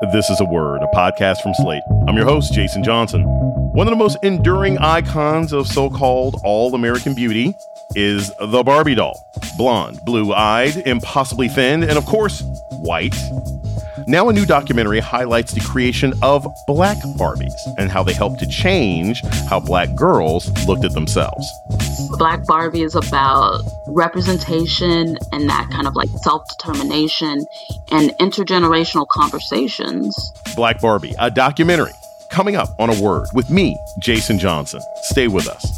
This is a Word, a podcast from Slate. I'm your host, Jason Johnson. One of the most enduring icons of so called all American beauty is the Barbie doll. Blonde, blue eyed, impossibly thin, and of course, white. Now, a new documentary highlights the creation of black Barbies and how they helped to change how black girls looked at themselves. Black Barbie is about representation and that kind of like self determination and intergenerational conversations. Black Barbie, a documentary coming up on a word with me, Jason Johnson. Stay with us.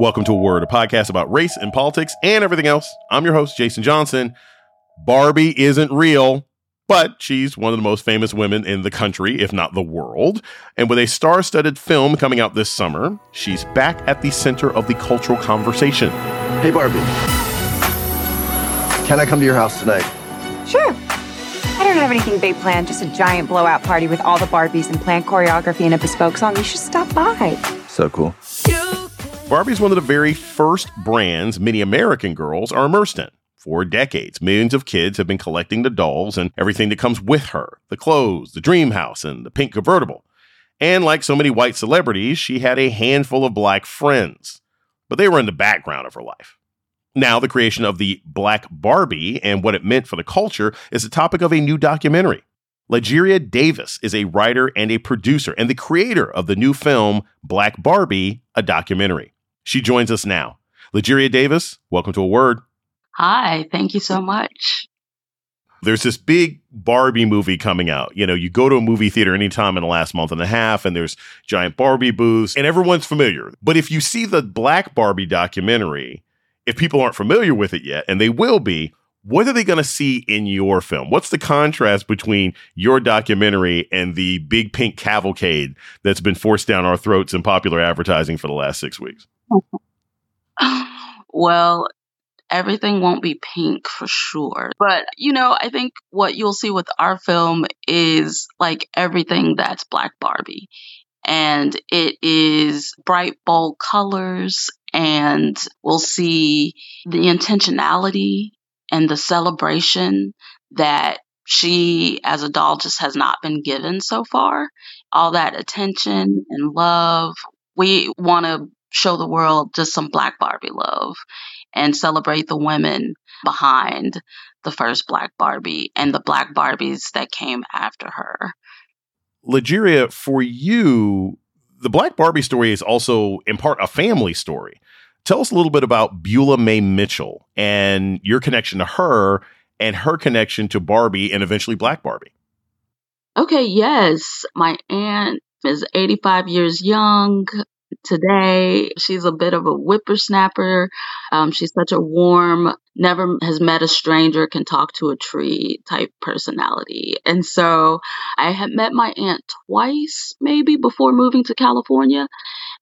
Welcome to a Word, a podcast about race and politics and everything else. I'm your host, Jason Johnson. Barbie isn't real, but she's one of the most famous women in the country, if not the world. And with a star studded film coming out this summer, she's back at the center of the cultural conversation. Hey, Barbie. Can I come to your house tonight? Sure. I don't have anything big planned, just a giant blowout party with all the Barbies and planned choreography and a bespoke song. You should stop by. So cool. Barbie is one of the very first brands many American girls are immersed in. For decades, millions of kids have been collecting the dolls and everything that comes with her the clothes, the dream house, and the pink convertible. And like so many white celebrities, she had a handful of black friends, but they were in the background of her life. Now, the creation of the Black Barbie and what it meant for the culture is the topic of a new documentary. Lagueria Davis is a writer and a producer and the creator of the new film Black Barbie, a documentary. She joins us now. Lagueria Davis, welcome to a word. Hi, thank you so much. There's this big Barbie movie coming out. You know, you go to a movie theater anytime in the last month and a half, and there's giant Barbie booths, and everyone's familiar. But if you see the Black Barbie documentary, if people aren't familiar with it yet, and they will be, what are they going to see in your film? What's the contrast between your documentary and the big pink cavalcade that's been forced down our throats in popular advertising for the last six weeks? well, everything won't be pink for sure. But, you know, I think what you'll see with our film is like everything that's Black Barbie. And it is bright, bold colors, and we'll see the intentionality and the celebration that she, as a doll, just has not been given so far. All that attention and love. We want to show the world just some Black Barbie love and celebrate the women behind the first Black Barbie and the Black Barbies that came after her. Lagueria, for you, the Black Barbie story is also in part a family story. Tell us a little bit about Beulah Mae Mitchell and your connection to her and her connection to Barbie and eventually Black Barbie. Okay, yes. My aunt is 85 years young today. She's a bit of a whippersnapper. Um, she's such a warm, never has met a stranger, can talk to a tree type personality. And so I had met my aunt twice, maybe before moving to California.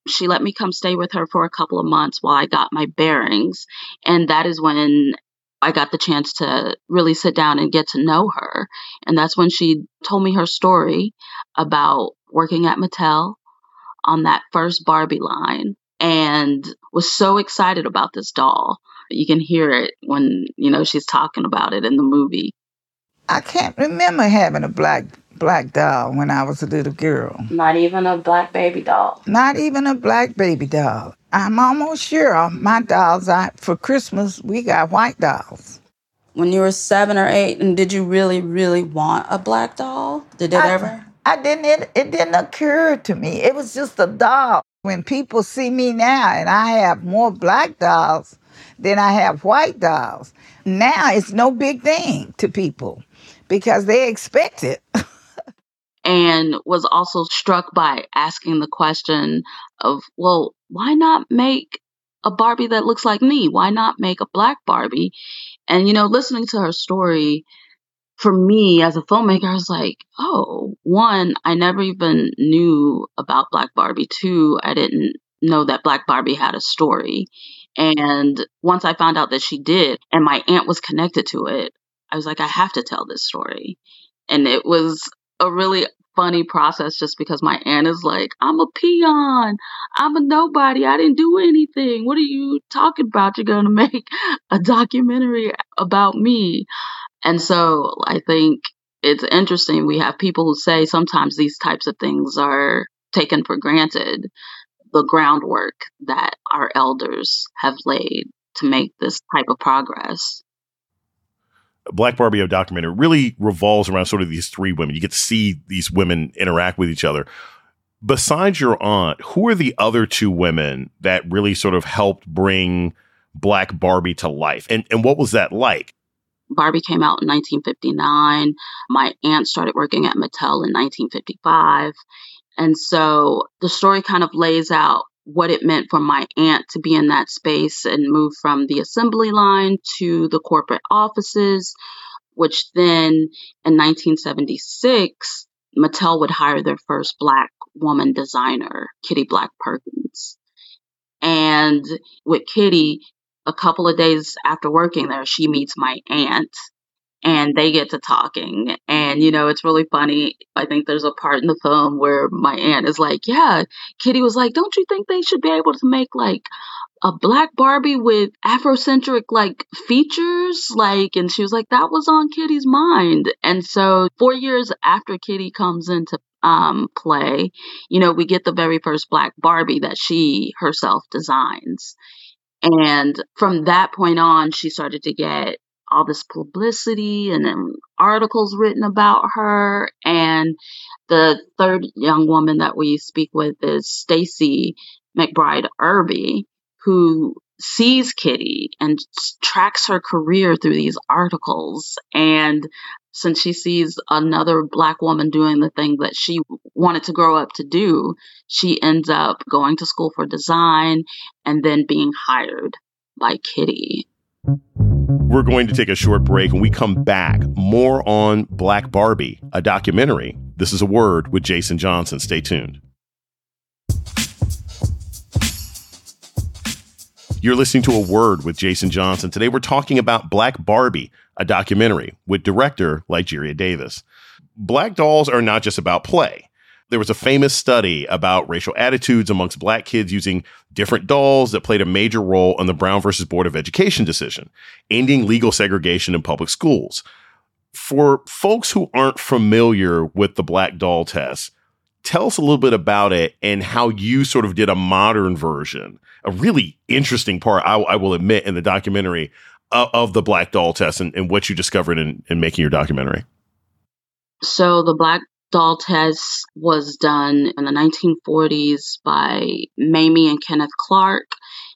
She let me come stay with her for a couple of months while I got my bearings. And that is when I got the chance to really sit down and get to know her. And that's when she told me her story about working at Mattel on that first Barbie line and was so excited about this doll. You can hear it when, you know, she's talking about it in the movie. I can't remember having a black black doll when I was a little girl. Not even a black baby doll. Not even a black baby doll. I'm almost sure my dolls I, for Christmas we got white dolls. When you were seven or eight, and did you really, really want a black doll? Did it I, ever? I didn't. It, it didn't occur to me. It was just a doll. When people see me now, and I have more black dolls than I have white dolls, now it's no big thing to people because they expect it. and was also struck by asking the question of, well, why not make a Barbie that looks like me? Why not make a black Barbie? And, you know, listening to her story, for me as a filmmaker, I was like, oh, one, I never even knew about Black Barbie. Two, I didn't know that Black Barbie had a story. And once I found out that she did, and my aunt was connected to it, I was like, I have to tell this story. And it was a really funny process just because my aunt is like, I'm a peon. I'm a nobody. I didn't do anything. What are you talking about? You're going to make a documentary about me. And so I think it's interesting. We have people who say sometimes these types of things are taken for granted. The groundwork that our elders have laid to make this type of progress. Black Barbie documentary really revolves around sort of these three women. You get to see these women interact with each other. Besides your aunt, who are the other two women that really sort of helped bring Black Barbie to life? And and what was that like? Barbie came out in 1959. My aunt started working at Mattel in 1955. And so the story kind of lays out what it meant for my aunt to be in that space and move from the assembly line to the corporate offices, which then in 1976, Mattel would hire their first black woman designer, Kitty Black Perkins. And with Kitty, a couple of days after working there, she meets my aunt and they get to talking. And, you know, it's really funny. I think there's a part in the film where my aunt is like, Yeah, Kitty was like, Don't you think they should be able to make like a black Barbie with Afrocentric like features? Like, and she was like, That was on Kitty's mind. And so, four years after Kitty comes into um, play, you know, we get the very first black Barbie that she herself designs. And from that point on, she started to get all this publicity and articles written about her. And the third young woman that we speak with is Stacey McBride Irby, who sees Kitty and tracks her career through these articles. And since she sees another black woman doing the thing that she wanted to grow up to do, she ends up going to school for design and then being hired by Kitty. We're going to take a short break and we come back. More on Black Barbie, a documentary. This is a word with Jason Johnson. Stay tuned. You're listening to a word with Jason Johnson. Today we're talking about Black Barbie, a documentary with director Lagueria Davis. Black dolls are not just about play. There was a famous study about racial attitudes amongst black kids using different dolls that played a major role in the Brown versus Board of Education decision, ending legal segregation in public schools. For folks who aren't familiar with the black doll test, tell us a little bit about it and how you sort of did a modern version, a really interesting part, I, I will admit, in the documentary of, of the black doll test and, and what you discovered in, in making your documentary. So the black doll test was done in the 1940s by Mamie and Kenneth Clark.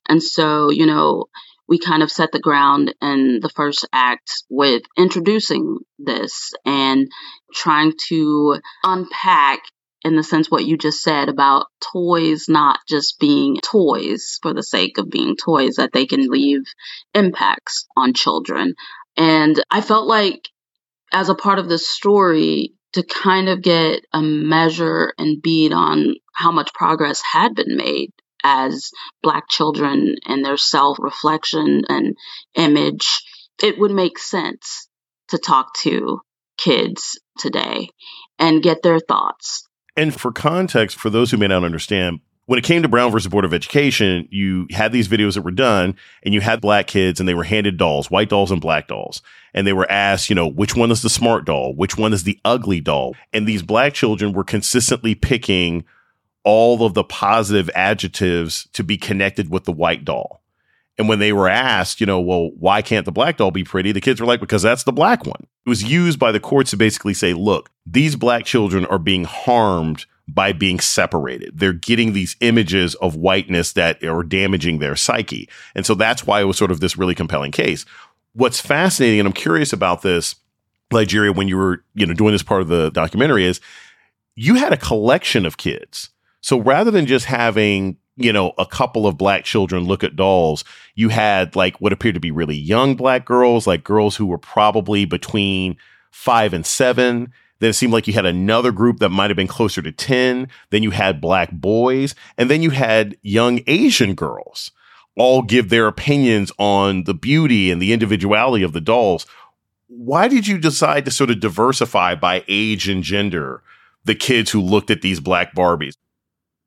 And so, you know, we kind of set the ground in the first act with introducing this and trying to unpack in the sense what you just said about toys not just being toys for the sake of being toys that they can leave impacts on children and i felt like as a part of this story to kind of get a measure and bead on how much progress had been made as Black children and their self reflection and image, it would make sense to talk to kids today and get their thoughts. And for context, for those who may not understand, when it came to Brown versus Board of Education, you had these videos that were done and you had black kids and they were handed dolls, white dolls and black dolls. And they were asked, you know, which one is the smart doll? Which one is the ugly doll? And these black children were consistently picking all of the positive adjectives to be connected with the white doll. And when they were asked, you know, well, why can't the black doll be pretty? The kids were like, because that's the black one. It was used by the courts to basically say, look, these black children are being harmed by being separated. They're getting these images of whiteness that are damaging their psyche. And so that's why it was sort of this really compelling case. What's fascinating, and I'm curious about this, Nigeria, when you were, you know, doing this part of the documentary is you had a collection of kids. So rather than just having you know, a couple of black children look at dolls, you had like what appeared to be really young black girls, like girls who were probably between five and seven. Then it seemed like you had another group that might have been closer to 10. Then you had black boys. And then you had young Asian girls all give their opinions on the beauty and the individuality of the dolls. Why did you decide to sort of diversify by age and gender the kids who looked at these black Barbies?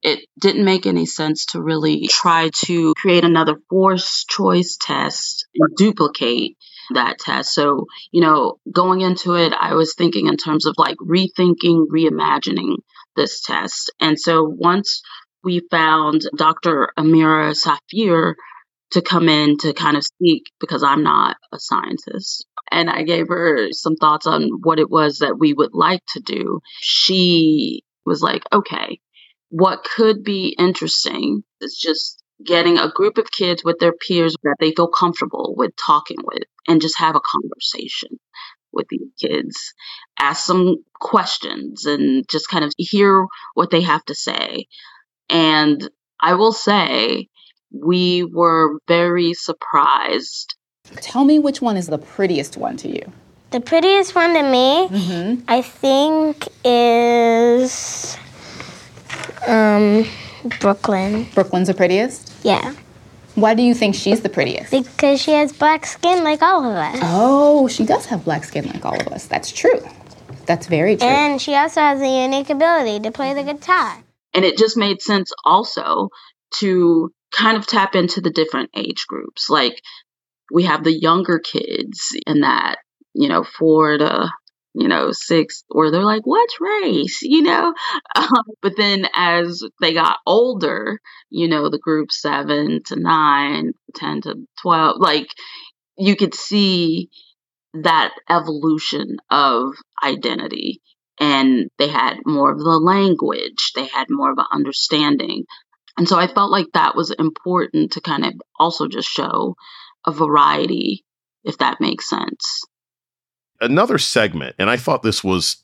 it didn't make any sense to really try to create another force choice test and duplicate that test. So, you know, going into it, I was thinking in terms of like rethinking, reimagining this test. And so once we found Dr. Amira Safir to come in to kind of speak because I'm not a scientist. And I gave her some thoughts on what it was that we would like to do. She was like, okay, what could be interesting is just getting a group of kids with their peers that they feel comfortable with talking with and just have a conversation with these kids, ask some questions and just kind of hear what they have to say. And I will say, we were very surprised. Tell me which one is the prettiest one to you. The prettiest one to me, mm-hmm. I think, is um, Brooklyn. Brooklyn's the prettiest? Yeah. Why do you think she's the prettiest? Because she has black skin like all of us. Oh, she does have black skin like all of us. That's true. That's very true. And she also has a unique ability to play the guitar. And it just made sense also to kind of tap into the different age groups. Like we have the younger kids in that, you know, four to you know, six, where they're like, what's race? You know? Um, but then as they got older, you know, the group seven to nine, 10 to 12, like you could see that evolution of identity. And they had more of the language, they had more of an understanding. And so I felt like that was important to kind of also just show a variety, if that makes sense another segment, and I thought this was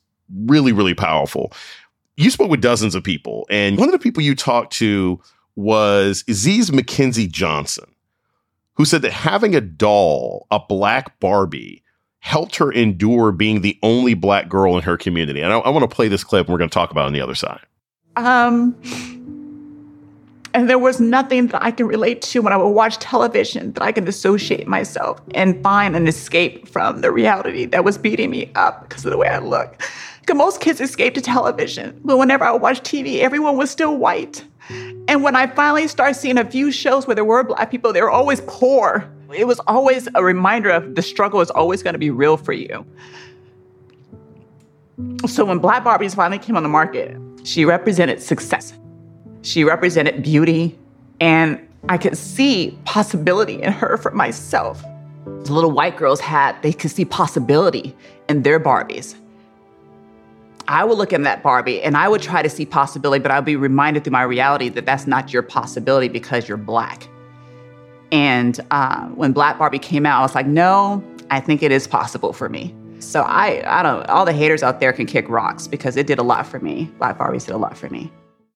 really, really powerful. You spoke with dozens of people, and one of the people you talked to was Isis McKenzie Johnson, who said that having a doll, a black Barbie, helped her endure being the only black girl in her community. And I, I want to play this clip, and we're going to talk about it on the other side. Um, and there was nothing that I can relate to when I would watch television that I could dissociate myself and find an escape from the reality that was beating me up because of the way I look. Because most kids escape to television, but whenever I would watch TV, everyone was still white. And when I finally started seeing a few shows where there were black people, they were always poor. It was always a reminder of the struggle is always going to be real for you. So when Black Barbies finally came on the market, she represented success. She represented beauty, and I could see possibility in her for myself. The little white girls had, they could see possibility in their Barbies. I would look at that Barbie and I would try to see possibility, but I'd be reminded through my reality that that's not your possibility because you're black. And uh, when Black Barbie came out, I was like, no, I think it is possible for me. So I, I don't. All the haters out there can kick rocks because it did a lot for me. Black Barbie did a lot for me.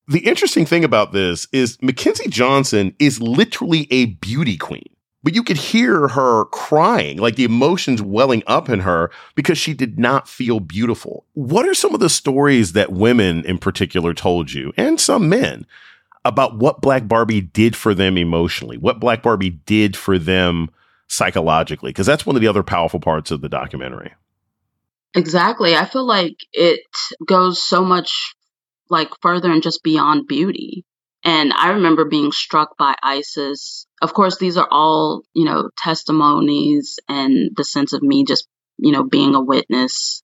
The interesting thing about this is Mackenzie Johnson is literally a beauty queen. But you could hear her crying, like the emotions welling up in her because she did not feel beautiful. What are some of the stories that women in particular told you, and some men, about what Black Barbie did for them emotionally, what Black Barbie did for them psychologically? Because that's one of the other powerful parts of the documentary. Exactly. I feel like it goes so much like further and just beyond beauty. And I remember being struck by Isis. Of course, these are all, you know, testimonies and the sense of me just, you know, being a witness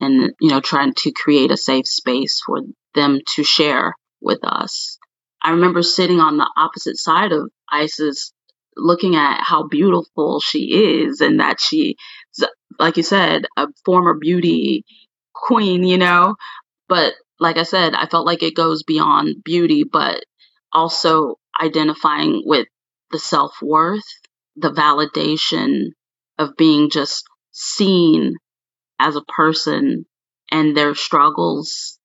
and, you know, trying to create a safe space for them to share with us. I remember sitting on the opposite side of Isis, looking at how beautiful she is and that she, like you said, a former beauty queen, you know, but like I said, I felt like it goes beyond beauty, but also identifying with the self worth, the validation of being just seen as a person and their struggles,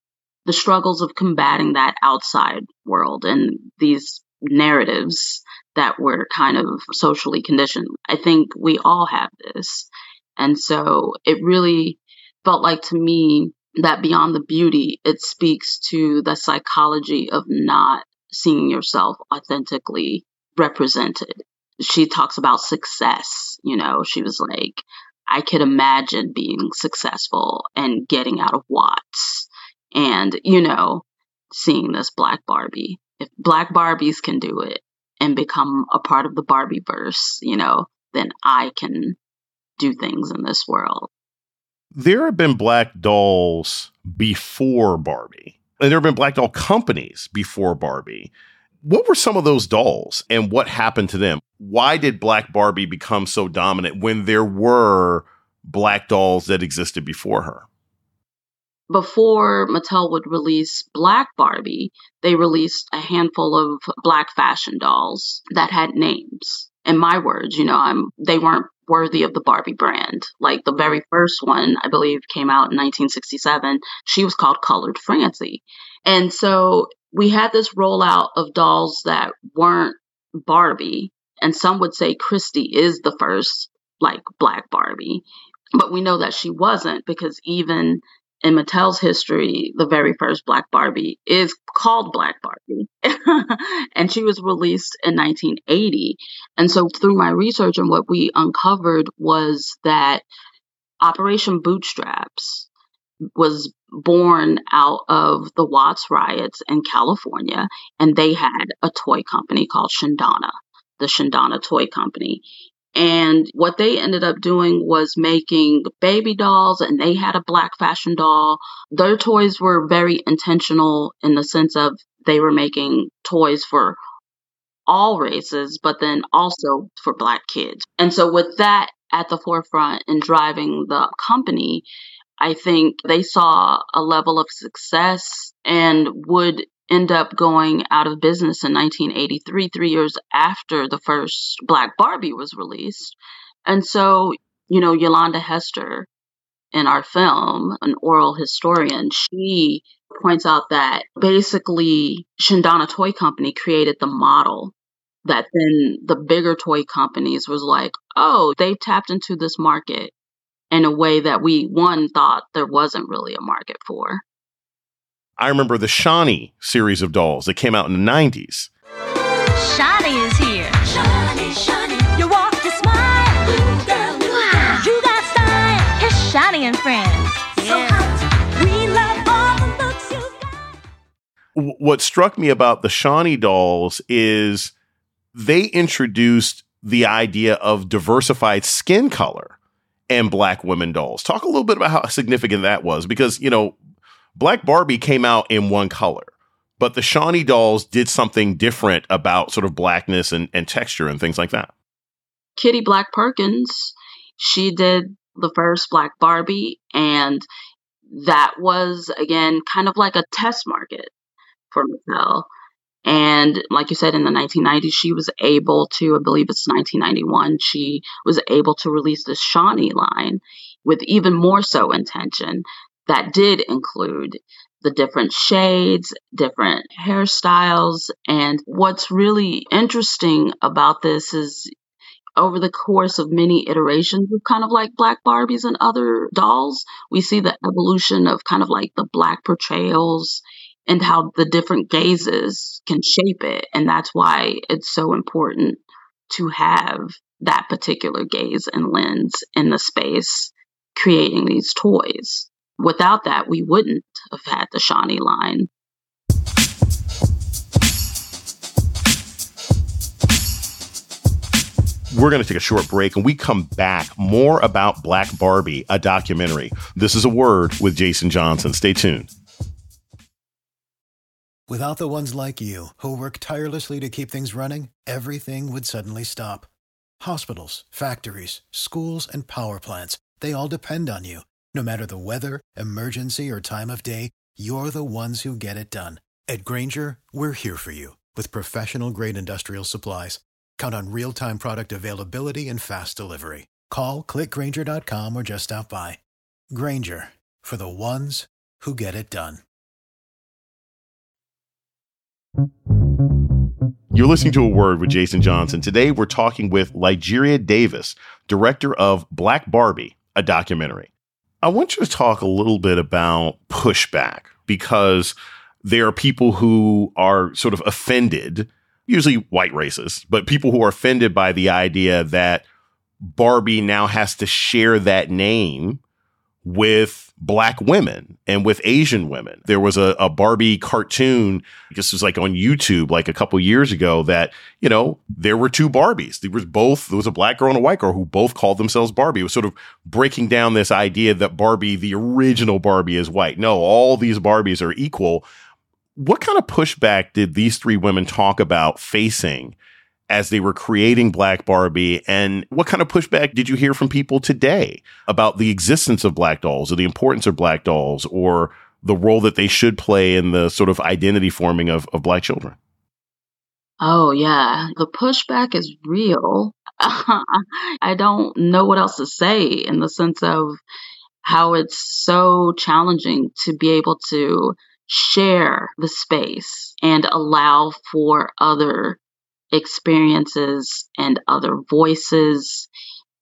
the struggles of combating that outside world and these narratives that were kind of socially conditioned. I think we all have this. And so it really felt like to me that beyond the beauty, it speaks to the psychology of not seeing yourself authentically represented. She talks about success. You know, she was like, I could imagine being successful and getting out of Watts and, you know, seeing this Black Barbie. If Black Barbies can do it and become a part of the Barbie verse, you know, then I can do things in this world. There have been black dolls before Barbie, and there have been black doll companies before Barbie. What were some of those dolls and what happened to them? Why did Black Barbie become so dominant when there were black dolls that existed before her? Before Mattel would release Black Barbie, they released a handful of black fashion dolls that had names. In my words, you know, I'm they weren't worthy of the Barbie brand. Like the very first one, I believe, came out in 1967. She was called Colored Francie. And so we had this rollout of dolls that weren't Barbie. And some would say Christie is the first, like, Black Barbie. But we know that she wasn't because even in Mattel's history, the very first Black Barbie is called Black Barbie. and she was released in 1980. And so through my research and what we uncovered was that Operation Bootstraps was born out of the Watts riots in California. And they had a toy company called Shindana, the Shindana Toy Company. And what they ended up doing was making baby dolls, and they had a black fashion doll. Their toys were very intentional in the sense of they were making toys for all races, but then also for black kids. And so, with that at the forefront and driving the company, I think they saw a level of success and would end up going out of business in 1983, three years after the first Black Barbie was released. And so, you know, Yolanda Hester in our film, an oral historian, she points out that basically Shindana Toy Company created the model that then the bigger toy companies was like, oh, they tapped into this market in a way that we one thought there wasn't really a market for. I remember the Shani series of dolls that came out in the 90s. Shani is here. Shani, Shani. You walk, you smile. Ooh, girl, wow. You got style. It's Shani and friends. Yeah. we love all the looks you got. What struck me about the Shani dolls is they introduced the idea of diversified skin color and black women dolls. Talk a little bit about how significant that was because, you know, Black Barbie came out in one color, but the Shani dolls did something different about sort of blackness and, and texture and things like that. Kitty Black Perkins, she did the first Black Barbie, and that was again kind of like a test market for Mattel. And like you said, in the 1990s, she was able to, I believe it's 1991, she was able to release the Shani line with even more so intention that did include the different shades, different hairstyles. And what's really interesting about this is over the course of many iterations of kind of like Black Barbies and other dolls, we see the evolution of kind of like the Black portrayals and how the different gazes can shape it. And that's why it's so important to have that particular gaze and lens in the space creating these toys. Without that, we wouldn't have had the Shani line. We're going to take a short break and we come back more about Black Barbie, a documentary. This is a word with Jason Johnson. Stay tuned. Without the ones like you who work tirelessly to keep things running, everything would suddenly stop. Hospitals, factories, schools, and power plants, they all depend on you. No matter the weather, emergency, or time of day, you're the ones who get it done. At Grainger, we're here for you with professional grade industrial supplies. Count on real time product availability and fast delivery. Call clickgrainger.com or just stop by. Grainger for the ones who get it done. You're listening to A Word with Jason Johnson. Today, we're talking with Lagueria Davis, director of Black Barbie, a documentary. I want you to talk a little bit about pushback because there are people who are sort of offended, usually white racists, but people who are offended by the idea that Barbie now has to share that name with black women and with Asian women. There was a, a Barbie cartoon, this was like on YouTube like a couple years ago that, you know, there were two Barbies. There was both, there was a black girl and a white girl who both called themselves Barbie. It was sort of breaking down this idea that Barbie, the original Barbie is white. No, all these Barbies are equal. What kind of pushback did these three women talk about facing as they were creating Black Barbie? And what kind of pushback did you hear from people today about the existence of black dolls or the importance of black dolls or the role that they should play in the sort of identity forming of, of black children? Oh, yeah. The pushback is real. I don't know what else to say in the sense of how it's so challenging to be able to share the space and allow for other experiences and other voices.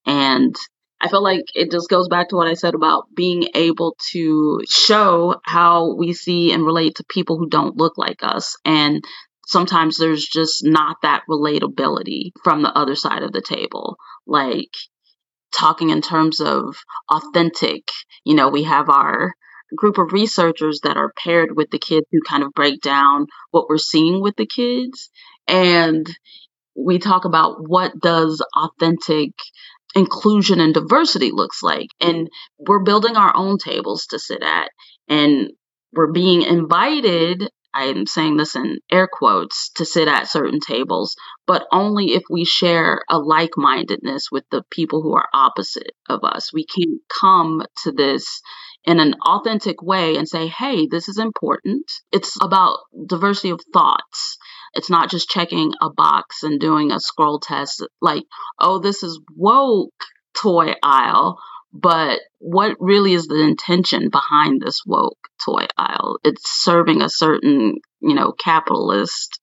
And I feel like it just goes back to what I said about being able to show how we see and relate to people who don't look like us. And sometimes there's just not that relatability from the other side of the table. Like talking in terms of authentic, you know, we have our group of researchers that are paired with the kids who kind of break down what we're seeing with the kids and we talk about what does authentic inclusion and diversity looks like. And we're building our own tables to sit at and we're being invited i'm saying this in air quotes to sit at certain tables but only if we share a like-mindedness with the people who are opposite of us. We can't come to this in an authentic way and say hey this is important. It's about diversity of thoughts it's not just checking a box and doing a scroll test like, oh, this is woke toy aisle. But what really is the intention behind this woke toy aisle? It's serving a certain, you know, capitalist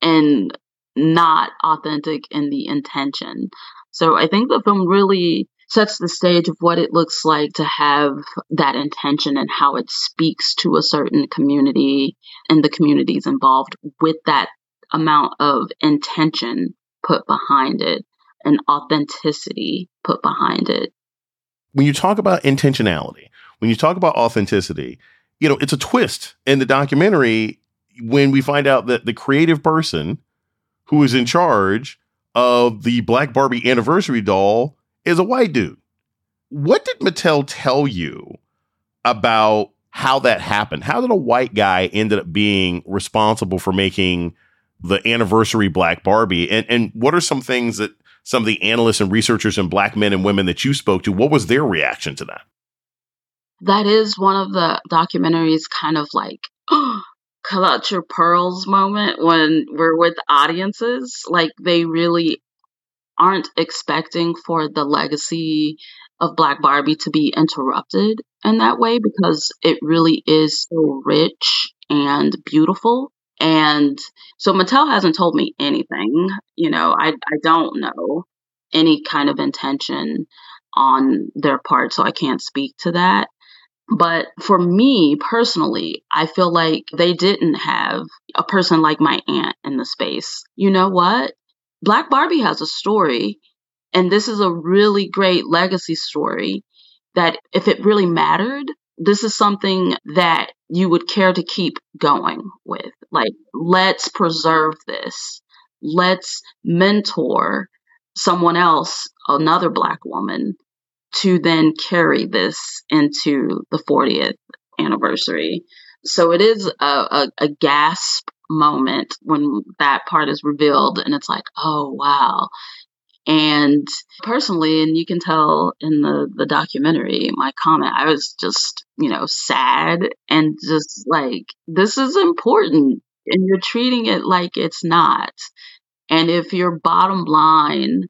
and not authentic in the intention. So I think the film really sets the stage of what it looks like to have that intention and how it speaks to a certain community and the communities involved with that amount of intention put behind it and authenticity put behind it. When you talk about intentionality, when you talk about authenticity, you know, it's a twist in the documentary when we find out that the creative person who is in charge of the Black Barbie anniversary doll is a white dude. What did Mattel tell you about how that happened? How did a white guy ended up being responsible for making the anniversary Black Barbie? And and what are some things that some of the analysts and researchers and black men and women that you spoke to, what was their reaction to that? That is one of the documentaries kind of like cut out your pearls moment when we're with audiences. Like they really aren't expecting for the legacy of Black Barbie to be interrupted in that way because it really is so rich and beautiful. And so Mattel hasn't told me anything. You know, I, I don't know any kind of intention on their part, so I can't speak to that. But for me personally, I feel like they didn't have a person like my aunt in the space. You know what? Black Barbie has a story, and this is a really great legacy story that if it really mattered, this is something that you would care to keep going with. Like, let's preserve this. Let's mentor someone else, another Black woman, to then carry this into the 40th anniversary. So it is a, a, a gasp moment when that part is revealed, and it's like, oh, wow. And personally, and you can tell in the, the documentary, my comment, I was just, you know, sad and just like, this is important. And you're treating it like it's not. And if your bottom line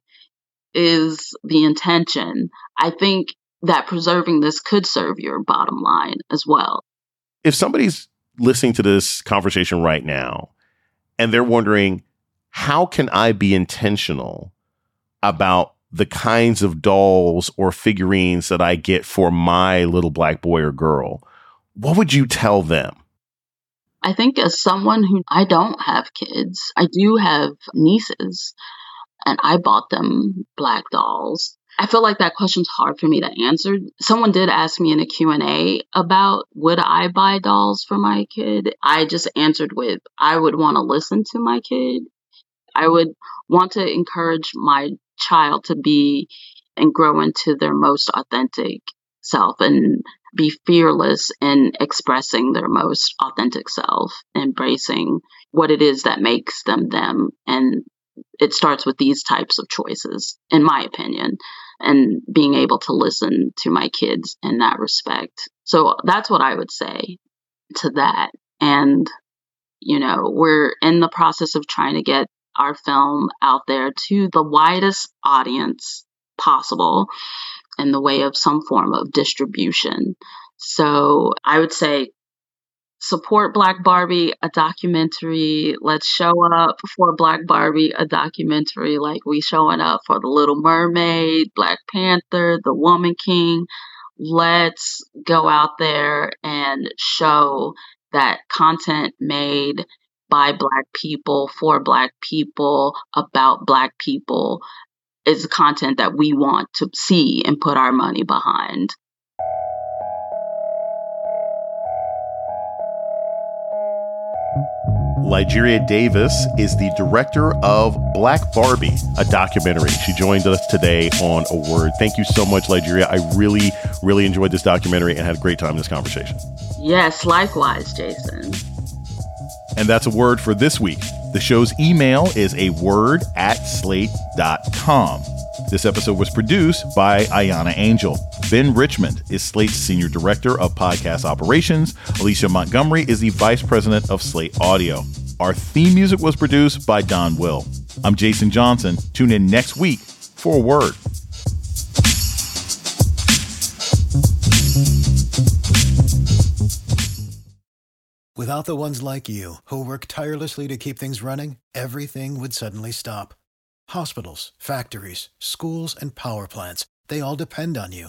is the intention, I think that preserving this could serve your bottom line as well. If somebody's listening to this conversation right now and they're wondering, how can I be intentional about the kinds of dolls or figurines that I get for my little black boy or girl? What would you tell them? I think as someone who I don't have kids, I do have nieces and I bought them black dolls. I feel like that question's hard for me to answer. Someone did ask me in a Q&A about would I buy dolls for my kid? I just answered with I would want to listen to my kid. I would want to encourage my child to be and grow into their most authentic self and be fearless in expressing their most authentic self, embracing what it is that makes them them. And it starts with these types of choices, in my opinion, and being able to listen to my kids in that respect. So that's what I would say to that. And, you know, we're in the process of trying to get our film out there to the widest audience possible in the way of some form of distribution. So I would say support Black Barbie, a documentary. Let's show up for Black Barbie, a documentary like we showing up for The Little Mermaid, Black Panther, The Woman King. Let's go out there and show that content made by Black people, for Black people, about Black people is content that we want to see and put our money behind. Lagueria Davis is the director of Black Barbie, a documentary. She joined us today on a word. Thank you so much, Lagueria. I really, really enjoyed this documentary and had a great time in this conversation. Yes, likewise, Jason. And that's a word for this week. The show's email is a word at slate.com. This episode was produced by Ahyiana Angel. Ben Richmond is Slate's Senior Director of Podcast Operations. Alicia Montgomery is the Vice President of Slate Audio. Our theme music was produced by Don Will. I'm Jason Johnson. Tune in next week for a word. Without the ones like you, who work tirelessly to keep things running, everything would suddenly stop. Hospitals, factories, schools, and power plants, they all depend on you.